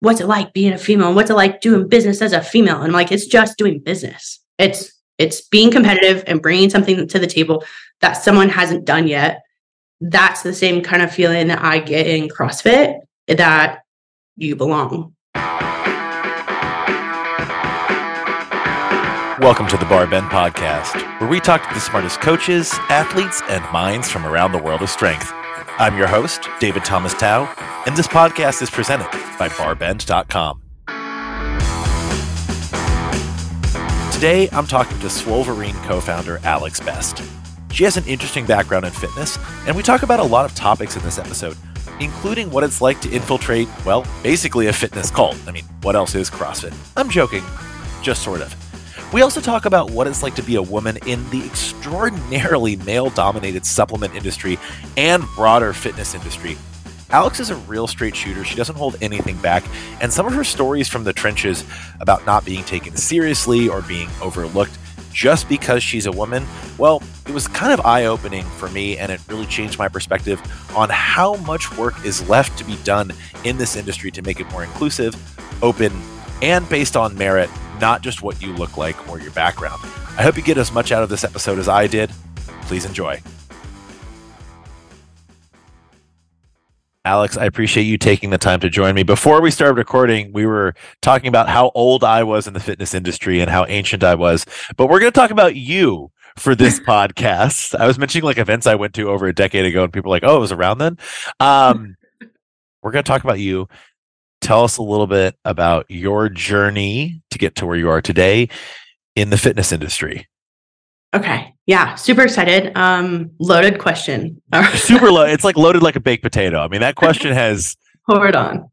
what's it like being a female? and What's it like doing business as a female? And I'm like, it's just doing business. It's it's being competitive and bringing something to the table that someone hasn't done yet. That's the same kind of feeling that I get in CrossFit that you belong. Welcome to the BarBend Podcast, where we talk to the smartest coaches, athletes, and minds from around the world of strength. I'm your host, David Thomas Tao, and this podcast is presented by barbend.com. Today, I'm talking to Swolverine co founder Alex Best. She has an interesting background in fitness, and we talk about a lot of topics in this episode, including what it's like to infiltrate, well, basically a fitness cult. I mean, what else is CrossFit? I'm joking, just sort of. We also talk about what it's like to be a woman in the extraordinarily male dominated supplement industry and broader fitness industry. Alex is a real straight shooter. She doesn't hold anything back. And some of her stories from the trenches about not being taken seriously or being overlooked just because she's a woman, well, it was kind of eye opening for me. And it really changed my perspective on how much work is left to be done in this industry to make it more inclusive, open, and based on merit not just what you look like or your background. I hope you get as much out of this episode as I did. Please enjoy. Alex, I appreciate you taking the time to join me. Before we started recording, we were talking about how old I was in the fitness industry and how ancient I was. But we're going to talk about you for this podcast. I was mentioning like events I went to over a decade ago, and people were like, oh, it was around then. Um, we're going to talk about you tell us a little bit about your journey to get to where you are today in the fitness industry. Okay. Yeah. Super excited. Um, loaded question. super low. It's like loaded like a baked potato. I mean, that question has hold on.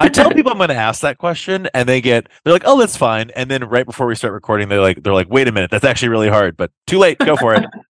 I tell people I'm going to ask that question, and they get they're like, "Oh, that's fine." And then right before we start recording, they're like, "They're like, wait a minute, that's actually really hard." But too late. Go for it.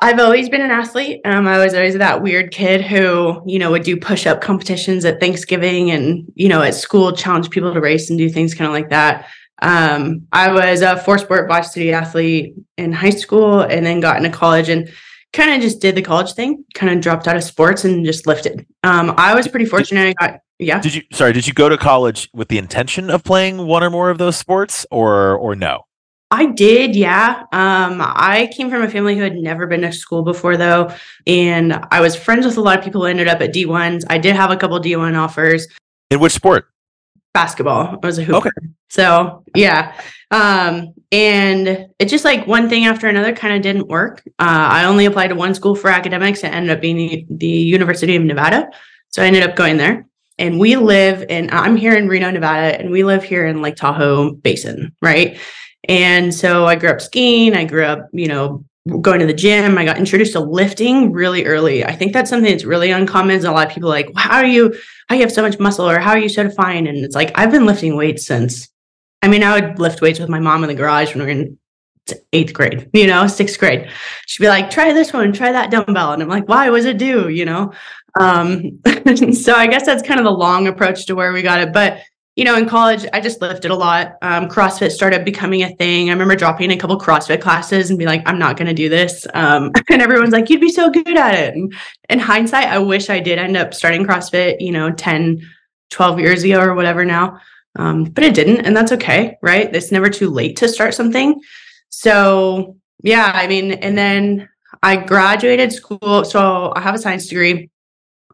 I've always been an athlete. Um, I was always that weird kid who, you know, would do push up competitions at Thanksgiving and, you know, at school challenge people to race and do things kind of like that. Um, I was a four sport varsity athlete in high school and then got into college and kind of just did the college thing, kind of dropped out of sports and just lifted. Um, I was pretty fortunate. I got, yeah. Did you, sorry, did you go to college with the intention of playing one or more of those sports or, or no? I did, yeah. Um, I came from a family who had never been to school before, though, and I was friends with a lot of people who ended up at D1s. I did have a couple D1 offers. In which sport? Basketball. I was a hooper. Okay. So yeah, um, and it just like one thing after another kind of didn't work. Uh, I only applied to one school for academics. It ended up being the, the University of Nevada, so I ended up going there and we live in i'm here in reno nevada and we live here in lake tahoe basin right and so I grew up skiing. I grew up, you know, going to the gym. I got introduced to lifting really early. I think that's something that's really uncommon. Is a lot of people like, how are you? How you have so much muscle, or how are you so defined? And it's like I've been lifting weights since. I mean, I would lift weights with my mom in the garage when we were in eighth grade, you know, sixth grade. She'd be like, try this one, try that dumbbell. And I'm like, why was it do? You know? Um, so I guess that's kind of the long approach to where we got it. But you know, in college, I just lifted a lot. Um, CrossFit started becoming a thing. I remember dropping a couple CrossFit classes and be like, I'm not going to do this. Um, and everyone's like, you'd be so good at it. And in hindsight, I wish I did end up starting CrossFit, you know, 10, 12 years ago or whatever now. Um, but it didn't. And that's okay. Right. It's never too late to start something. So, yeah, I mean, and then I graduated school. So I have a science degree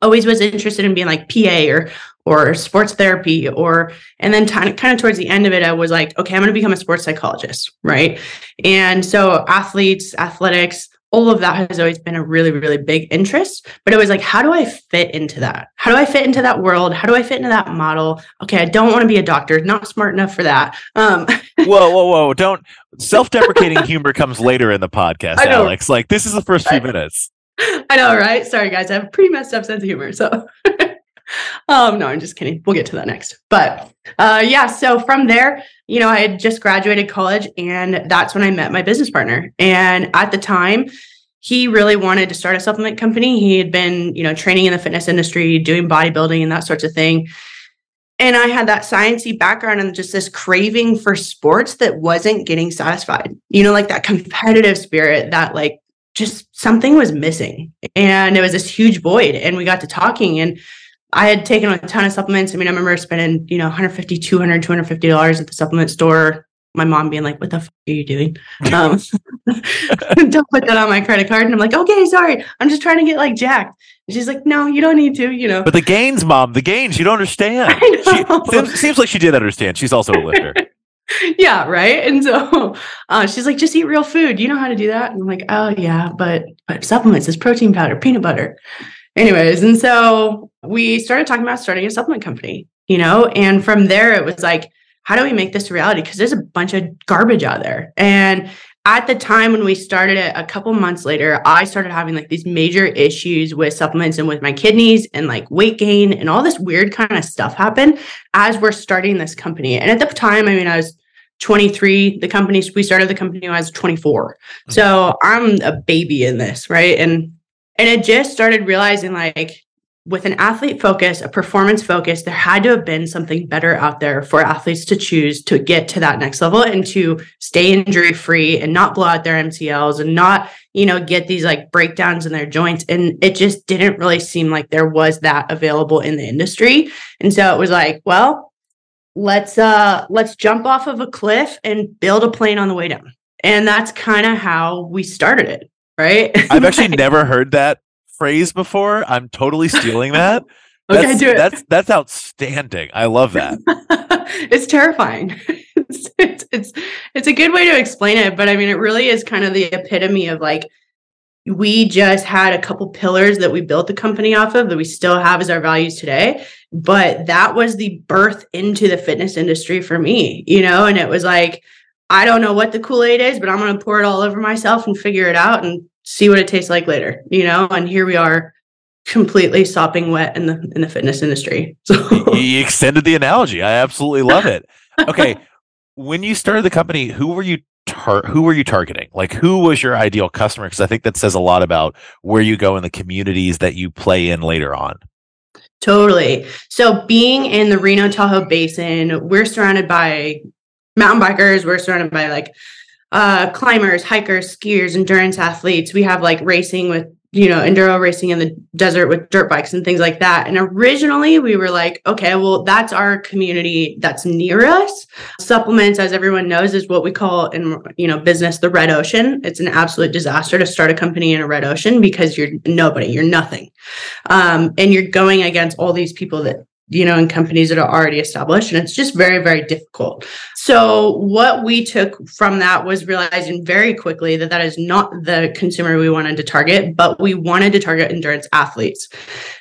always was interested in being like PA or or sports therapy or and then t- kind of towards the end of it i was like okay i'm going to become a sports psychologist right? And so athletes athletics all of that has always been a really really big interest but it was like how do i fit into that? How do i fit into that world? How do i fit into that model? Okay i don't want to be a doctor not smart enough for that. Um whoa whoa whoa don't self-deprecating humor comes later in the podcast alex like this is the first few minutes I know, right? Sorry, guys. I have a pretty messed up sense of humor. So um, no, I'm just kidding. We'll get to that next. But uh, yeah, so from there, you know, I had just graduated college and that's when I met my business partner. And at the time, he really wanted to start a supplement company. He had been, you know, training in the fitness industry, doing bodybuilding and that sorts of thing. And I had that sciencey background and just this craving for sports that wasn't getting satisfied. You know, like that competitive spirit that like just something was missing. And it was this huge void. And we got to talking and I had taken a ton of supplements. I mean, I remember spending, you know, 150, 200, 250 dollars at the supplement store. My mom being like, "What the fuck are you doing? Um, don't put that on my credit card." And I'm like, "Okay, sorry. I'm just trying to get like jacked." And she's like, "No, you don't need to." You know. But the gains, mom, the gains. You don't understand. She, seems, seems like she did understand. She's also a lifter. yeah, right. And so uh, she's like, "Just eat real food. You know how to do that?" And I'm like, "Oh yeah, but but supplements is protein powder, peanut butter." anyways, and so we started talking about starting a supplement company, you know, and from there it was like, how do we make this a reality? Because there's a bunch of garbage out there. And at the time when we started it, a couple months later, I started having like these major issues with supplements and with my kidneys and like weight gain and all this weird kind of stuff happened as we're starting this company. And at the time, I mean, I was 23 the company we started the company when i was 24 mm-hmm. so i'm a baby in this right and and it just started realizing like with an athlete focus, a performance focus, there had to have been something better out there for athletes to choose to get to that next level and to stay injury free and not blow out their MCLs and not, you know, get these like breakdowns in their joints. And it just didn't really seem like there was that available in the industry. And so it was like, well, let's uh let's jump off of a cliff and build a plane on the way down. And that's kind of how we started it right? I've actually never heard that phrase before. I'm totally stealing that. okay, that's, do it. That's that's outstanding. I love that. it's terrifying. It's, it's, it's it's a good way to explain it, but I mean, it really is kind of the epitome of like we just had a couple pillars that we built the company off of that we still have as our values today. But that was the birth into the fitness industry for me, you know, and it was like I don't know what the Kool Aid is, but I'm going to pour it all over myself and figure it out and see what it tastes like later, you know? And here we are completely sopping wet in the in the fitness industry. So you extended the analogy. I absolutely love it. Okay. when you started the company, who were you tar- who were you targeting? Like who was your ideal customer? Because I think that says a lot about where you go in the communities that you play in later on. Totally. So being in the Reno Tahoe Basin, we're surrounded by mountain bikers. We're surrounded by like uh, climbers, hikers, skiers, endurance athletes. We have like racing with, you know, enduro racing in the desert with dirt bikes and things like that. And originally we were like, okay, well, that's our community that's near us. Supplements, as everyone knows, is what we call in, you know, business the red ocean. It's an absolute disaster to start a company in a red ocean because you're nobody, you're nothing. Um, and you're going against all these people that you know, in companies that are already established. And it's just very, very difficult. So, what we took from that was realizing very quickly that that is not the consumer we wanted to target, but we wanted to target endurance athletes.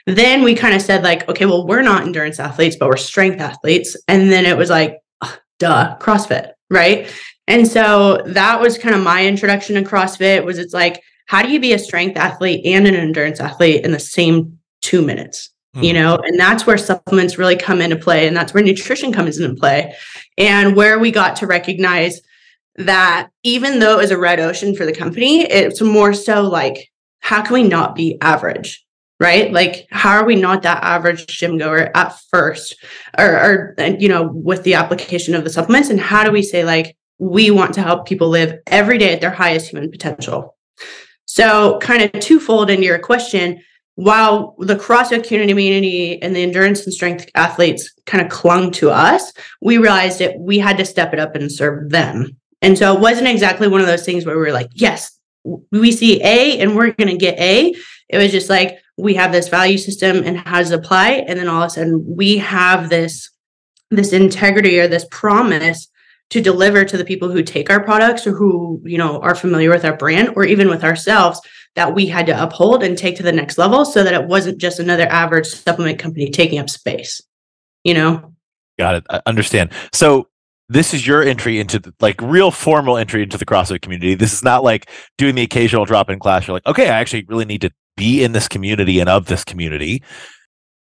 Then we kind of said, like, okay, well, we're not endurance athletes, but we're strength athletes. And then it was like, duh, CrossFit, right? And so that was kind of my introduction to CrossFit was it's like, how do you be a strength athlete and an endurance athlete in the same two minutes? Mm you know and that's where supplements really come into play and that's where nutrition comes into play and where we got to recognize that even though it was a red ocean for the company it's more so like how can we not be average right? Like how are we not that average gym goer at first or, or you know with the application of the supplements and how do we say like we want to help people live every day at their highest human potential? So kind of twofold into your question while the CrossFit community and the endurance and strength athletes kind of clung to us, we realized that we had to step it up and serve them. And so it wasn't exactly one of those things where we were like, yes, we see A and we're going to get A. It was just like, we have this value system and how does it apply? And then all of a sudden we have this, this integrity or this promise to deliver to the people who take our products or who, you know, are familiar with our brand or even with ourselves that we had to uphold and take to the next level so that it wasn't just another average supplement company taking up space, you know? Got it. I understand. So this is your entry into the, like real formal entry into the CrossFit community. This is not like doing the occasional drop in class. You're like, okay, I actually really need to be in this community and of this community.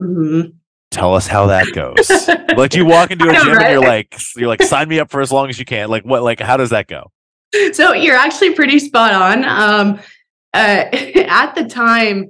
Mm-hmm. Tell us how that goes. like, do you walk into a gym right? and you're like, you're like, sign me up for as long as you can. Like, what? Like, how does that go? So you're actually pretty spot on. Um, uh, at the time,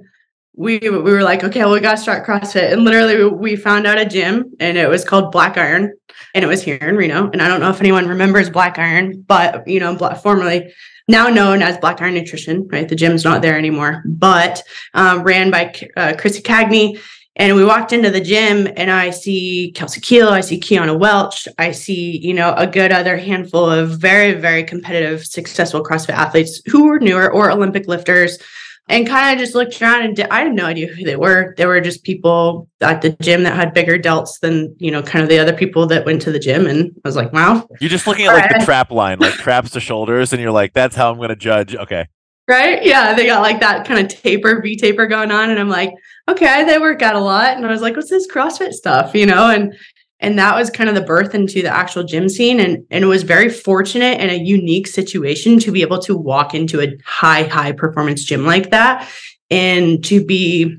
we we were like, okay, well, we got to start CrossFit, and literally we found out a gym, and it was called Black Iron, and it was here in Reno. And I don't know if anyone remembers Black Iron, but you know, formerly now known as Black Iron Nutrition, right? The gym's not there anymore, but um, ran by uh, Chrissy Cagney. And we walked into the gym and I see Kelsey Kiel, I see Kiana Welch, I see, you know, a good other handful of very, very competitive, successful CrossFit athletes who were newer or Olympic lifters and kind of just looked around and did, I had no idea who they were. They were just people at the gym that had bigger delts than, you know, kind of the other people that went to the gym. And I was like, wow. You're just looking at like the trap line, like traps to shoulders, and you're like, that's how I'm going to judge. Okay. Right. Yeah. They got like that kind of taper, V taper going on. And I'm like, okay, they work out a lot. And I was like, what's this CrossFit stuff? You know, and and that was kind of the birth into the actual gym scene and and it was very fortunate and a unique situation to be able to walk into a high high performance gym like that and to be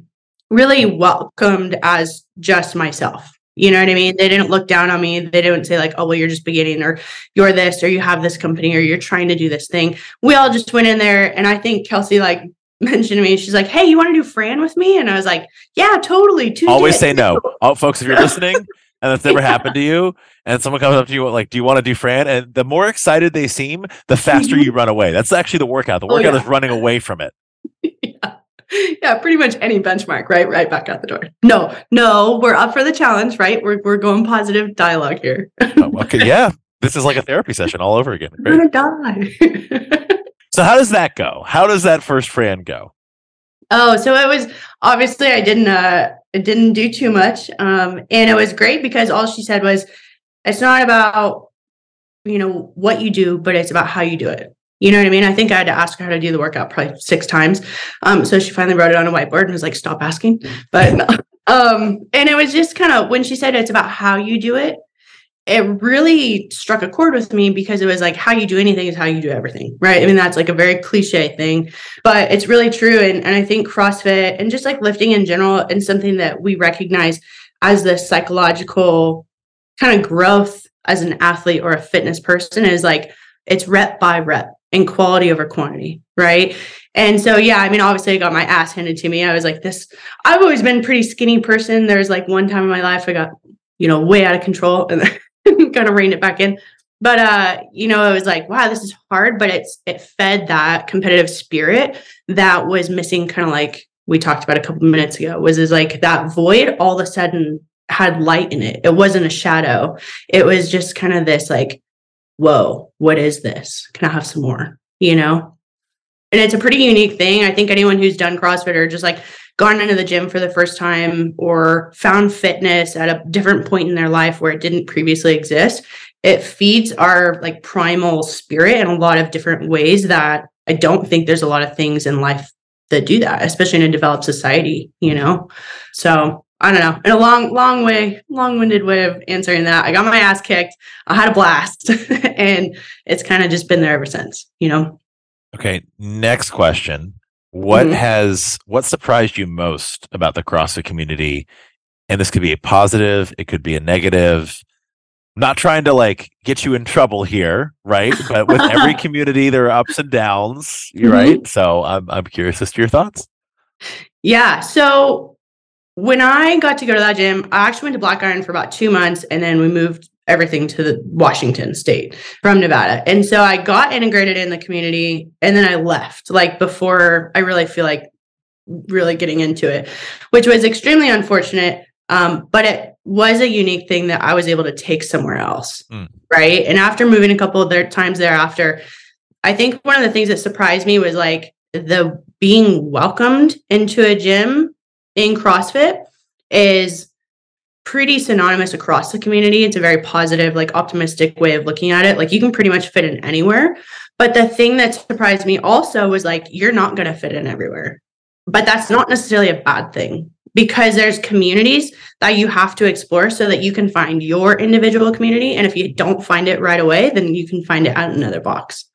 really welcomed as just myself you know what i mean? They didn't look down on me. They didn't say like oh well you're just beginning or you're this or you have this company or you're trying to do this thing. We all just went in there and i think kelsey like mentioned to me she's like hey you want to do fran with me? And i was like yeah totally Tuesday. always say no. Oh folks if you're listening and that's never happened to you and someone comes up to you like do you want to do fran? And the more excited they seem the faster mm-hmm. you run away. That's actually the workout. The oh, workout oh, yeah. is running away from it yeah. pretty much any benchmark right right back out the door no no we're up for the challenge right we're, we're going positive dialogue here oh, okay yeah this is like a therapy session all over again right? i'm gonna die so how does that go how does that first fran go Oh, so it was obviously I didn't uh it didn't do too much. Um and it was great because all she said was it's not about you know what you do, but it's about how you do it. You know what I mean? I think I had to ask her how to do the workout probably six times. Um so she finally wrote it on a whiteboard and was like stop asking. But um and it was just kind of when she said it's about how you do it, it really struck a chord with me because it was like how you do anything is how you do everything right i mean that's like a very cliche thing but it's really true and, and i think crossfit and just like lifting in general and something that we recognize as the psychological kind of growth as an athlete or a fitness person is like it's rep by rep and quality over quantity right and so yeah i mean obviously i got my ass handed to me i was like this i've always been pretty skinny person there's like one time in my life i got you know way out of control and kind of rein it back in. But uh, you know, it was like, wow, this is hard, but it's it fed that competitive spirit that was missing, kind of like we talked about a couple minutes ago, was is like that void all of a sudden had light in it. It wasn't a shadow. It was just kind of this like, whoa, what is this? Can I have some more? You know? And it's a pretty unique thing. I think anyone who's done CrossFit or just like gone into the gym for the first time or found fitness at a different point in their life where it didn't previously exist it feeds our like primal spirit in a lot of different ways that i don't think there's a lot of things in life that do that especially in a developed society you know so i don't know in a long long way long-winded way of answering that i got my ass kicked i had a blast and it's kind of just been there ever since you know okay next question what mm-hmm. has what surprised you most about the CrossFit community? And this could be a positive, it could be a negative. I'm not trying to like get you in trouble here, right? But with every community, there are ups and downs. You're mm-hmm. right. So I'm I'm curious as to your thoughts. Yeah. So when I got to go to that gym, I actually went to Black Iron for about two months, and then we moved everything to the Washington state from Nevada. And so I got integrated in the community and then I left like before I really feel like really getting into it, which was extremely unfortunate. Um, but it was a unique thing that I was able to take somewhere else. Mm. Right. And after moving a couple of their times thereafter, I think one of the things that surprised me was like the being welcomed into a gym in CrossFit is pretty synonymous across the community. It's a very positive, like optimistic way of looking at it. Like you can pretty much fit in anywhere. But the thing that surprised me also was like, you're not going to fit in everywhere. But that's not necessarily a bad thing because there's communities that you have to explore so that you can find your individual community. And if you don't find it right away, then you can find it at another box.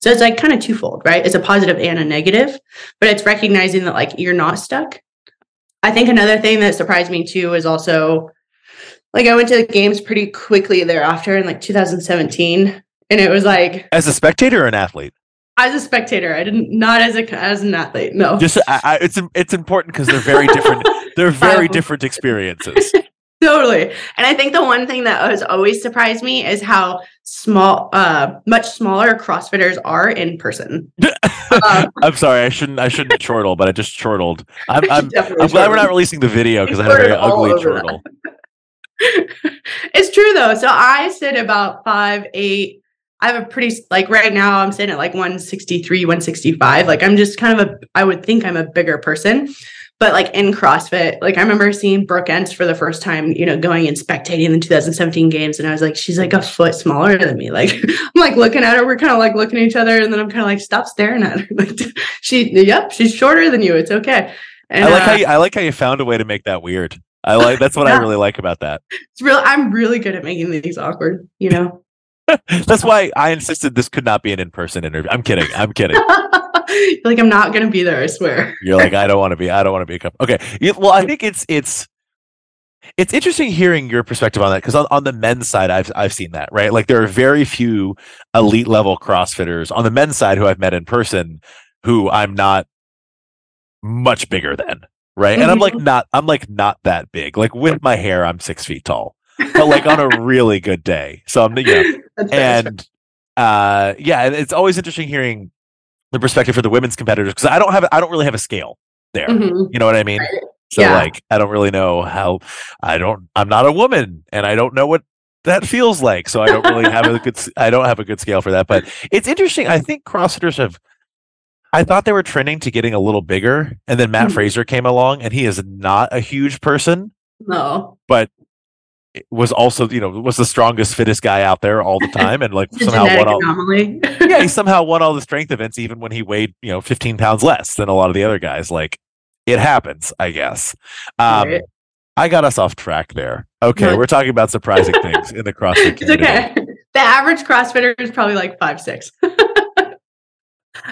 So it's like kind of twofold, right? It's a positive and a negative, but it's recognizing that like you're not stuck. I think another thing that surprised me too is also like I went to the games pretty quickly thereafter in like 2017, and it was like as a spectator or an athlete. As a spectator, I didn't not as a as an athlete. No, just I, I, it's it's important because they're very different. they're very um, different experiences. totally. And I think the one thing that has always surprised me is how small, uh, much smaller CrossFitters are in person. um, I'm sorry, I shouldn't, I shouldn't chortle, but I just chortled. I'm, I'm, I'm glad we're not releasing the video because I had a very ugly chortle. it's true though. So I sit about five, eight. I have a pretty like right now I'm sitting at like 163, 165. Like I'm just kind of a I would think I'm a bigger person. But like in CrossFit, like I remember seeing Brooke Ence for the first time, you know, going and spectating the 2017 games. And I was like, she's like a foot smaller than me. Like I'm like looking at her, we're kind of like looking at each other, and then I'm kind of like, stop staring at her. Like she yep, she's shorter than you. It's okay. And, I like uh, how you, I like how you found a way to make that weird. I like that's what yeah. I really like about that. It's real I'm really good at making these awkward, you know. that's why I insisted this could not be an in-person interview. I'm kidding. I'm kidding. like I'm not gonna be there. I swear. You're like I don't want to be. I don't want to be a couple. Okay. Well, I think it's it's it's interesting hearing your perspective on that because on, on the men's side, I've I've seen that right. Like there are very few elite level CrossFitters on the men's side who I've met in person who I'm not much bigger than right. And I'm like mm-hmm. not I'm like not that big. Like with my hair, I'm six feet tall, but like on a really good day. So I'm know, and uh yeah, it's always interesting hearing the perspective for the women's competitors because I don't have I don't really have a scale there. Mm-hmm. You know what I mean? Right. So yeah. like I don't really know how I don't I'm not a woman and I don't know what that feels like. So I don't really have a good I don't have a good scale for that. But it's interesting. I think CrossFitters have I thought they were trending to getting a little bigger, and then Matt mm-hmm. Fraser came along, and he is not a huge person. No, but was also you know was the strongest fittest guy out there all the time and like somehow won all yeah he somehow won all the strength events even when he weighed you know 15 pounds less than a lot of the other guys. Like it happens i guess. Um right. i got us off track there. Okay we're talking about surprising things in the crossfit it's okay. the average crossfitter is probably like five six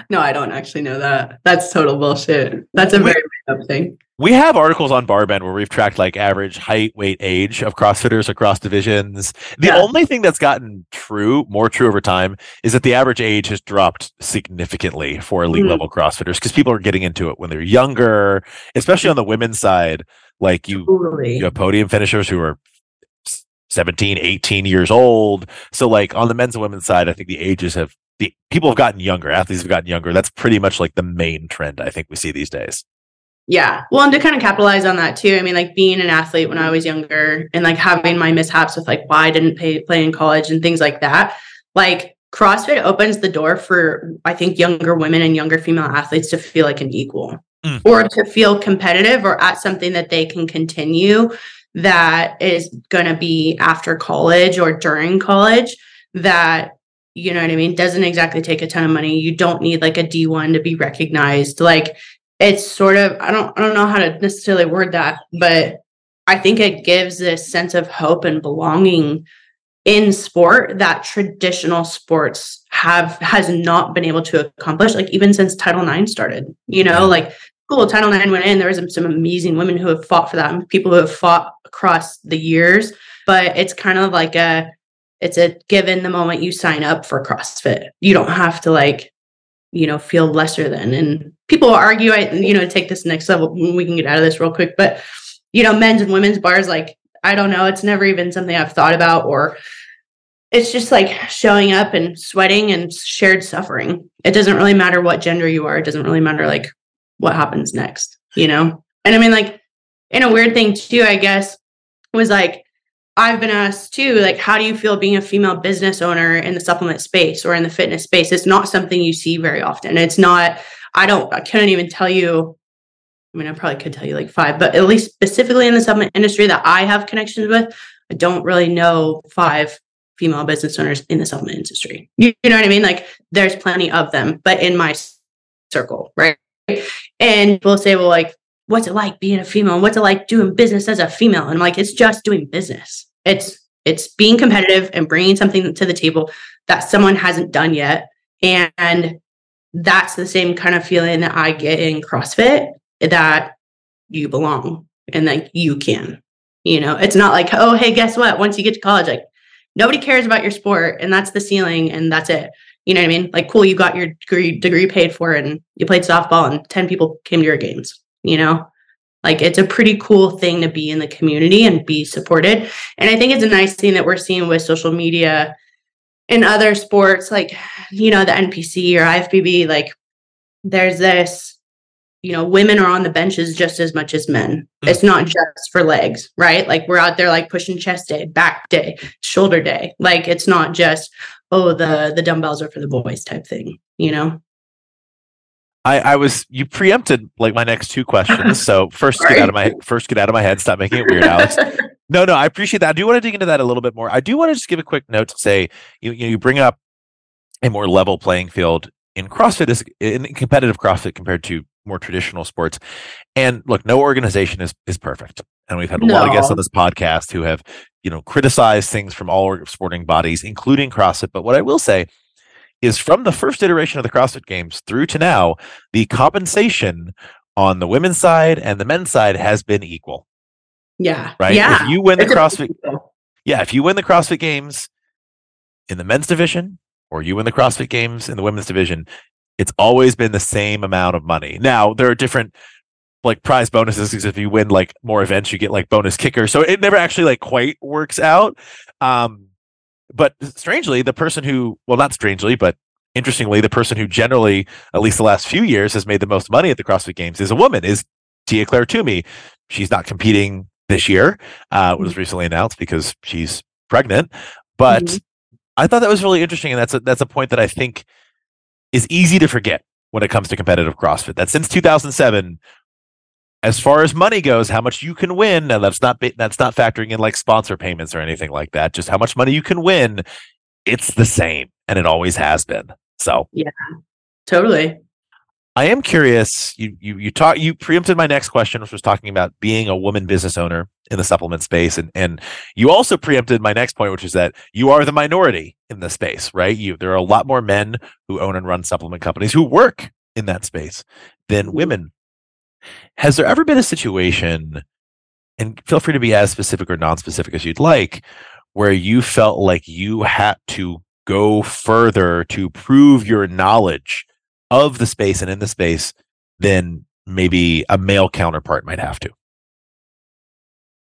no i don't actually know that that's total bullshit that's a very made up thing we have articles on Barbend where we've tracked like average height, weight, age of CrossFitters across divisions. The yeah. only thing that's gotten true, more true over time, is that the average age has dropped significantly for elite mm-hmm. level CrossFitters because people are getting into it when they're younger, especially on the women's side. Like you, totally. you have podium finishers who are 17, 18 years old. So like on the men's and women's side, I think the ages have the people have gotten younger, athletes have gotten younger. That's pretty much like the main trend I think we see these days. Yeah. Well, and to kind of capitalize on that too. I mean, like being an athlete when I was younger and like having my mishaps with like why I didn't pay, play in college and things like that. Like CrossFit opens the door for I think younger women and younger female athletes to feel like an equal mm. or to feel competitive or at something that they can continue that is going to be after college or during college that you know what I mean doesn't exactly take a ton of money. You don't need like a D1 to be recognized. Like it's sort of I don't I don't know how to necessarily word that, but I think it gives this sense of hope and belonging in sport that traditional sports have has not been able to accomplish like even since title ix started you know like cool title ix went in there was some amazing women who have fought for that and people who have fought across the years but it's kind of like a it's a given the moment you sign up for crossfit. You don't have to like you know feel lesser than. And people argue i you know take this next level. We can get out of this real quick. But you know men's and women's bars like i don't know. It's never even something i've thought about or it's just like showing up and sweating and shared suffering. It doesn't really matter what gender you are. It doesn't really matter like what happens next you know? And i mean like in a weird thing too i guess was like I've been asked too, like, how do you feel being a female business owner in the supplement space or in the fitness space? It's not something you see very often. It's not, I don't, I couldn't even tell you. I mean, I probably could tell you like five, but at least specifically in the supplement industry that I have connections with, I don't really know five female business owners in the supplement industry. You, you know what I mean? Like, there's plenty of them, but in my circle, right? And people say, well, like, what's it like being a female? and What's it like doing business as a female? And I'm like, it's just doing business. It's it's being competitive and bringing something to the table that someone hasn't done yet. And that's the same kind of feeling that I get in CrossFit that you belong and that you can. You know, it's not like, oh, hey, guess what? Once you get to college, like nobody cares about your sport and that's the ceiling and that's it. You know what I mean? Like, cool, you got your degree, degree paid for and you played softball and 10 people came to your games you know Like it's a pretty cool thing to be in the community and be supported. And I think it's a nice thing that we're seeing with social media in other sports, like, you know, the NPC or IFBB, like there's this, you know, women are on the benches just as much as men. Mm. It's not just for legs, right? Like we're out there like pushing chest day, back day, shoulder day. Like it's not just, oh, the the dumbbells are for the boys type thing, you know? I, I was you preempted like my next two questions. So first get out of my first get out of my head. Stop making it weird, Alex. no, no, I appreciate that. I do want to dig into that a little bit more. I do want to just give a quick note to say you you, you bring up a more level playing field in CrossFit is in competitive CrossFit compared to more traditional sports. And look, no organization is is perfect. And we've had a no. lot of guests on this podcast who have, you know, criticized things from all sporting bodies, including CrossFit. But what I will say is from the first iteration of the CrossFit Games through to now, the compensation on the women's side and the men's side has been equal. Yeah. Right. Yeah. If you win the it's CrossFit, yeah, if you win the CrossFit Games in the men's division or you win the CrossFit Games in the women's division, it's always been the same amount of money. Now there are different like prize bonuses because if you win like more events, you get like bonus kicker. So it never actually like quite works out. Um, but strangely, the person who, well, not strangely, but interestingly, the person who generally, at least the last few years, has made the most money at the CrossFit Games is a woman, is Tia-Clair Toomey. She's not competing this year. Uh, it was mm-hmm. recently announced because she's pregnant. But mm-hmm. I thought that was really interesting, and that's a, that's a point that I think is easy to forget when it comes to competitive CrossFit. That since 2007, as far as money goes, how much you can win, now that's not that's not factoring in like sponsor payments or anything like that. Just how much money you can win, it's the same, and it always has been. So yeah, totally. I am curious. You you you talk you preempted my next question, which was talking about being a woman business owner in the supplement space, and and you also preempted my next point, which is that you are the minority in the space, right? You there are a lot more men who own and run supplement companies who work in that space than mm-hmm. women has there ever been a situation, and feel free to be as specific or non-specific as you'd like, where you felt like you had to go further to prove your knowledge of the space and in the space than maybe a male counterpart might have to?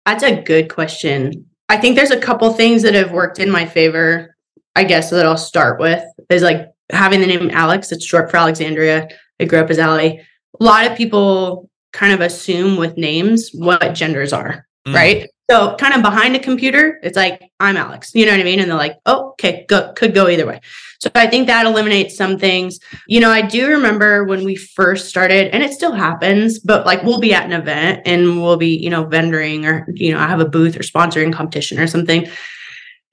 That's a good question. I think there's a couple things that have worked in my favor, I guess, that I'll start with is like having the name Alex. It's short for Alexandria. I grew up as Ali a lot of people kind of assume with names what genders are, mm. right? So kind of behind a computer, it's like, I'm Alex. You know what I mean? And they're like, oh, okay, go, could go either way. So I think that eliminates some things. You know, I do remember when we first started, and it still happens, but like we'll be at an event and we'll be, you know, vendoring or, you know, I have a booth or sponsoring competition or something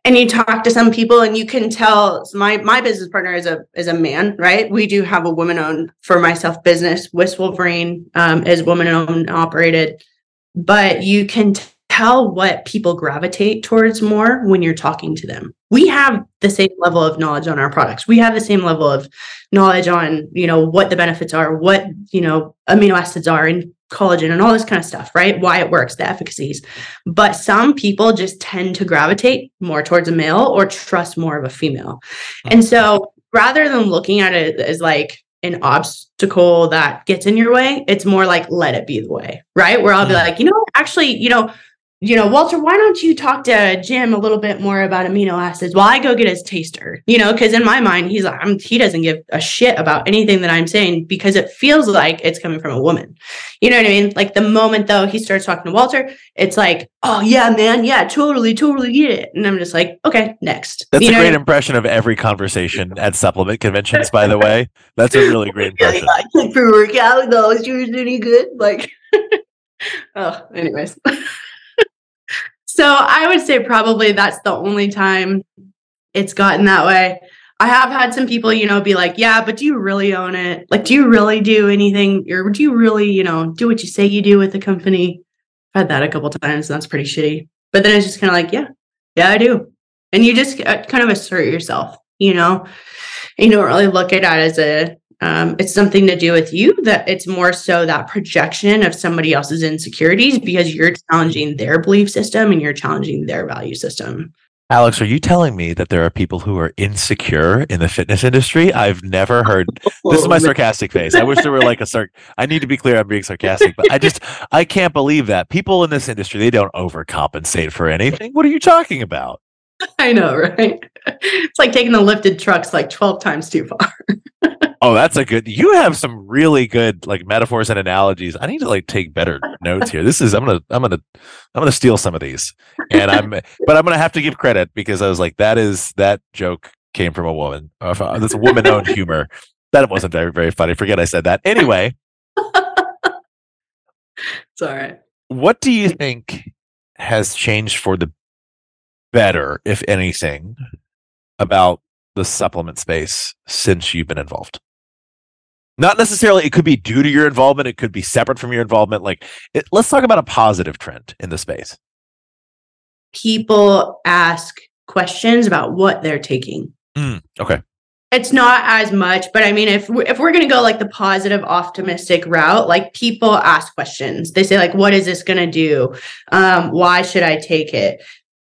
and you talk to some people and you can tell my my business partner is a is a man right? We do have a woman owned for myself business. Wisp wolverine um, is woman owned operated. But you can tell what people gravitate towards more when you're talking to them we have the same level of knowledge on our products we have the same level of knowledge on you know what the benefits are what you know amino acids are and collagen and all this kind of stuff, right? Why it works, the efficacies. But some people just tend to gravitate more towards a male or trust more of a female. Hmm. And so rather than looking at it as like an obstacle that gets in your way, it's more like let it be the way, right? Where I'll be hmm. like, you know, actually, you know, you know, Walter, why don't you talk to Jim a little bit more about amino acids while I go get his taster? You know, because in my mind, he's like, I'm, he doesn't give a shit about anything that I'm saying because it feels like it's coming from a woman. You know what I mean? Like the moment though he starts talking to Walter, it's like, oh yeah, man, yeah, totally, totally get it. And I'm just like, okay, next. That's you a great I mean? impression of every conversation at supplement conventions, by the way. That's a really great impression. I took for workout though. She was really good. Like, oh, anyways. So I would say probably that's the only time it's gotten that way. I have had some people, you know, be like, yeah, but do you really own it? Like, do you really do anything? Or do you really, you know, do what you say you do with the company? I've had that a couple times. And that's pretty shitty. But then it's just kind of like, yeah, yeah, I do. And you just uh, kind of assert yourself, you know, you don't really look at it as a um, it's something to do with you that it's more so that projection of somebody else's insecurities because you're challenging their belief system and you're challenging their value system Alex, are you telling me that there are people who are insecure in the fitness industry? I've never heard. This is my sarcastic face. I wish there were like a sarc. I need to be clear. I'm being sarcastic, but I just I can't believe that people in this industry they don't overcompensate for anything. What are you talking about? I know, right? It's like taking the lifted trucks like 12 times too far. Oh, that's a good. You have some really good like metaphors and analogies. I need to like take better notes here. This is I'm gonna I'm gonna I'm gonna steal some of these, and I'm but I'm gonna have to give credit because I was like that is that joke came from a woman. Uh, that's a woman owned humor. That wasn't very very funny. Forget I said that. Anyway, it's all right. What do you think has changed for the better, if anything, about the supplement space since you've been involved? Not necessarily, it could be due to your involvement, it could be separate from your involvement. Like, it, let's talk about a positive trend in the space. People ask questions about what they're taking. Mm, okay. It's not as much, but I mean, if we're, if we're going to go like the positive, optimistic route, like people ask questions. They say like, "What is this going to do? Um, why should I take it?"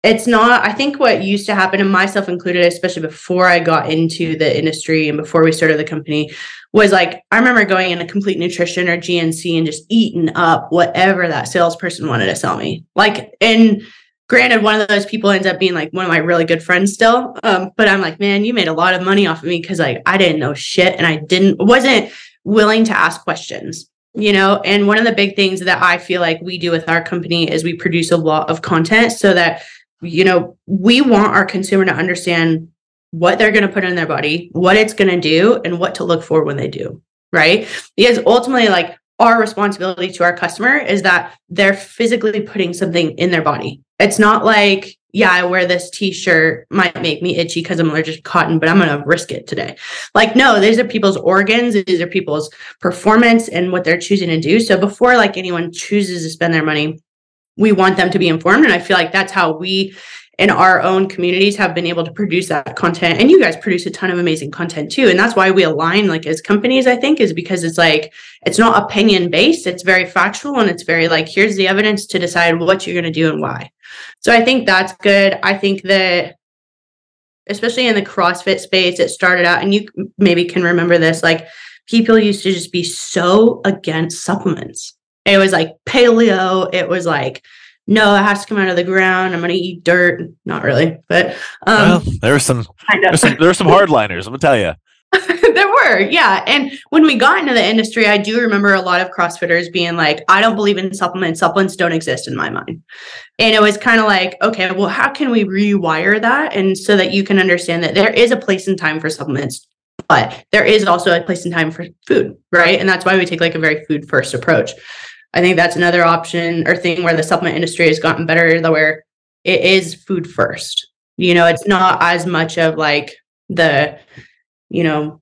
It's not i think what used to happen and myself included especially before i got into the industry and before we started the company was like i remember going in a complete nutrition or gnc and just eating up whatever that salesperson wanted to sell me. Like and granted one of those people ends up being like one of my really good friends still um, but i'm like man you made a lot of money off of me because like i didn't know shit and i didn't wasn't willing to ask questions you know? And one of the big things that i feel like we do with our company is we produce a lot of content so that you know, we want our consumer to understand what they're going to put in their body, what it's going to do, and what to look for when they do. Right. Because ultimately, like our responsibility to our customer is that they're physically putting something in their body. It's not like, yeah, I wear this t-shirt might make me itchy because I'm allergic to cotton, but I'm going to risk it today. Like, no, these are people's organs. These are people's performance and what they're choosing to do. So before like anyone chooses to spend their money, we want them to be informed. And I feel like that's how we in our own communities have been able to produce that content. And you guys produce a ton of amazing content too. And that's why we align like as companies, I think, is because it's like it's not opinion based, it's very factual and it's very like here's the evidence to decide what you're going to do and why. So I think that's good. I think that especially in the CrossFit space, it started out, and you maybe can remember this, like people used to just be so against supplements it was like paleo. It was like, no, it has to come out of the ground. I'm going to eat dirt. Not really, but um, well, there were some, kind of. some there were some hardliners. I'm gonna tell you. there were, yeah. And when we got into the industry, I do remember a lot of CrossFitters being like, I don't believe in supplements. Supplements don't exist in my mind. And it was kind of like, okay, well, how can we rewire that? And so that you can understand that there is a place and time for supplements, but there is also a place and time for food, right? And that's why we take like a very food first approach. I think that's another option or thing where the supplement industry has gotten better, though, where it is food first. You know, it's not as much of like the, you know,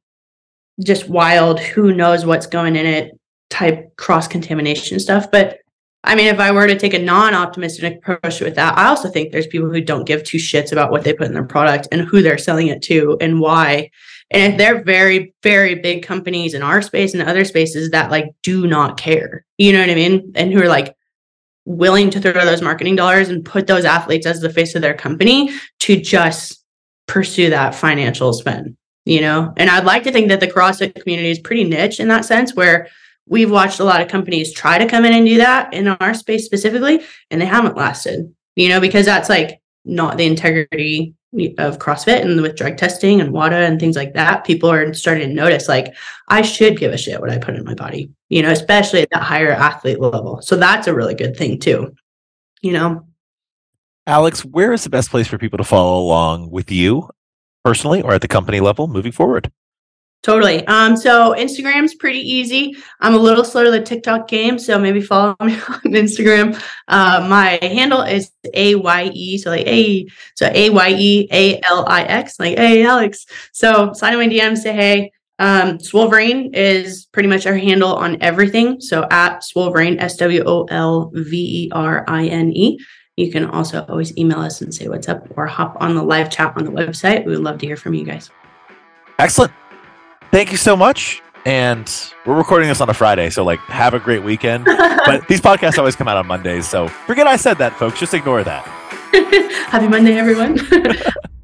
just wild, who knows what's going in it type cross contamination stuff. But I mean, if I were to take a non optimistic approach with that, I also think there's people who don't give two shits about what they put in their product and who they're selling it to and why. And if they're very, very big companies in our space and other spaces that like do not care, you know what I mean? And who are like willing to throw those marketing dollars and put those athletes as the face of their company to just pursue that financial spend, you know? And I'd like to think that the CrossFit community is pretty niche in that sense where we've watched a lot of companies try to come in and do that in our space specifically, and they haven't lasted, you know, because that's like not the integrity of CrossFit and with drug testing and WADA and things like that, people are starting to notice like I should give a shit what I put in my body, you know, especially at that higher athlete level. So that's a really good thing too, you know. Alex, where is the best place for people to follow along with you personally or at the company level moving forward? Totally. Um, so Instagram's pretty easy. I'm a little slow to the TikTok game, so maybe follow me on Instagram. Uh, my handle is A Y E, so like A, so A Y E A L I X, like Hey Alex. So sign my DM, say hey. Um, Swolverine is pretty much our handle on everything. So at Swolverine, S W O L V E R I N E. You can also always email us and say what's up or hop on the live chat on the website. We would love to hear from you guys. Excellent thank you so much. And we're recording this on a Friday, so like have a great weekend. but these podcasts always come out on Mondays, so forget I said that, folks. Just ignore that. Happy Monday, everyone.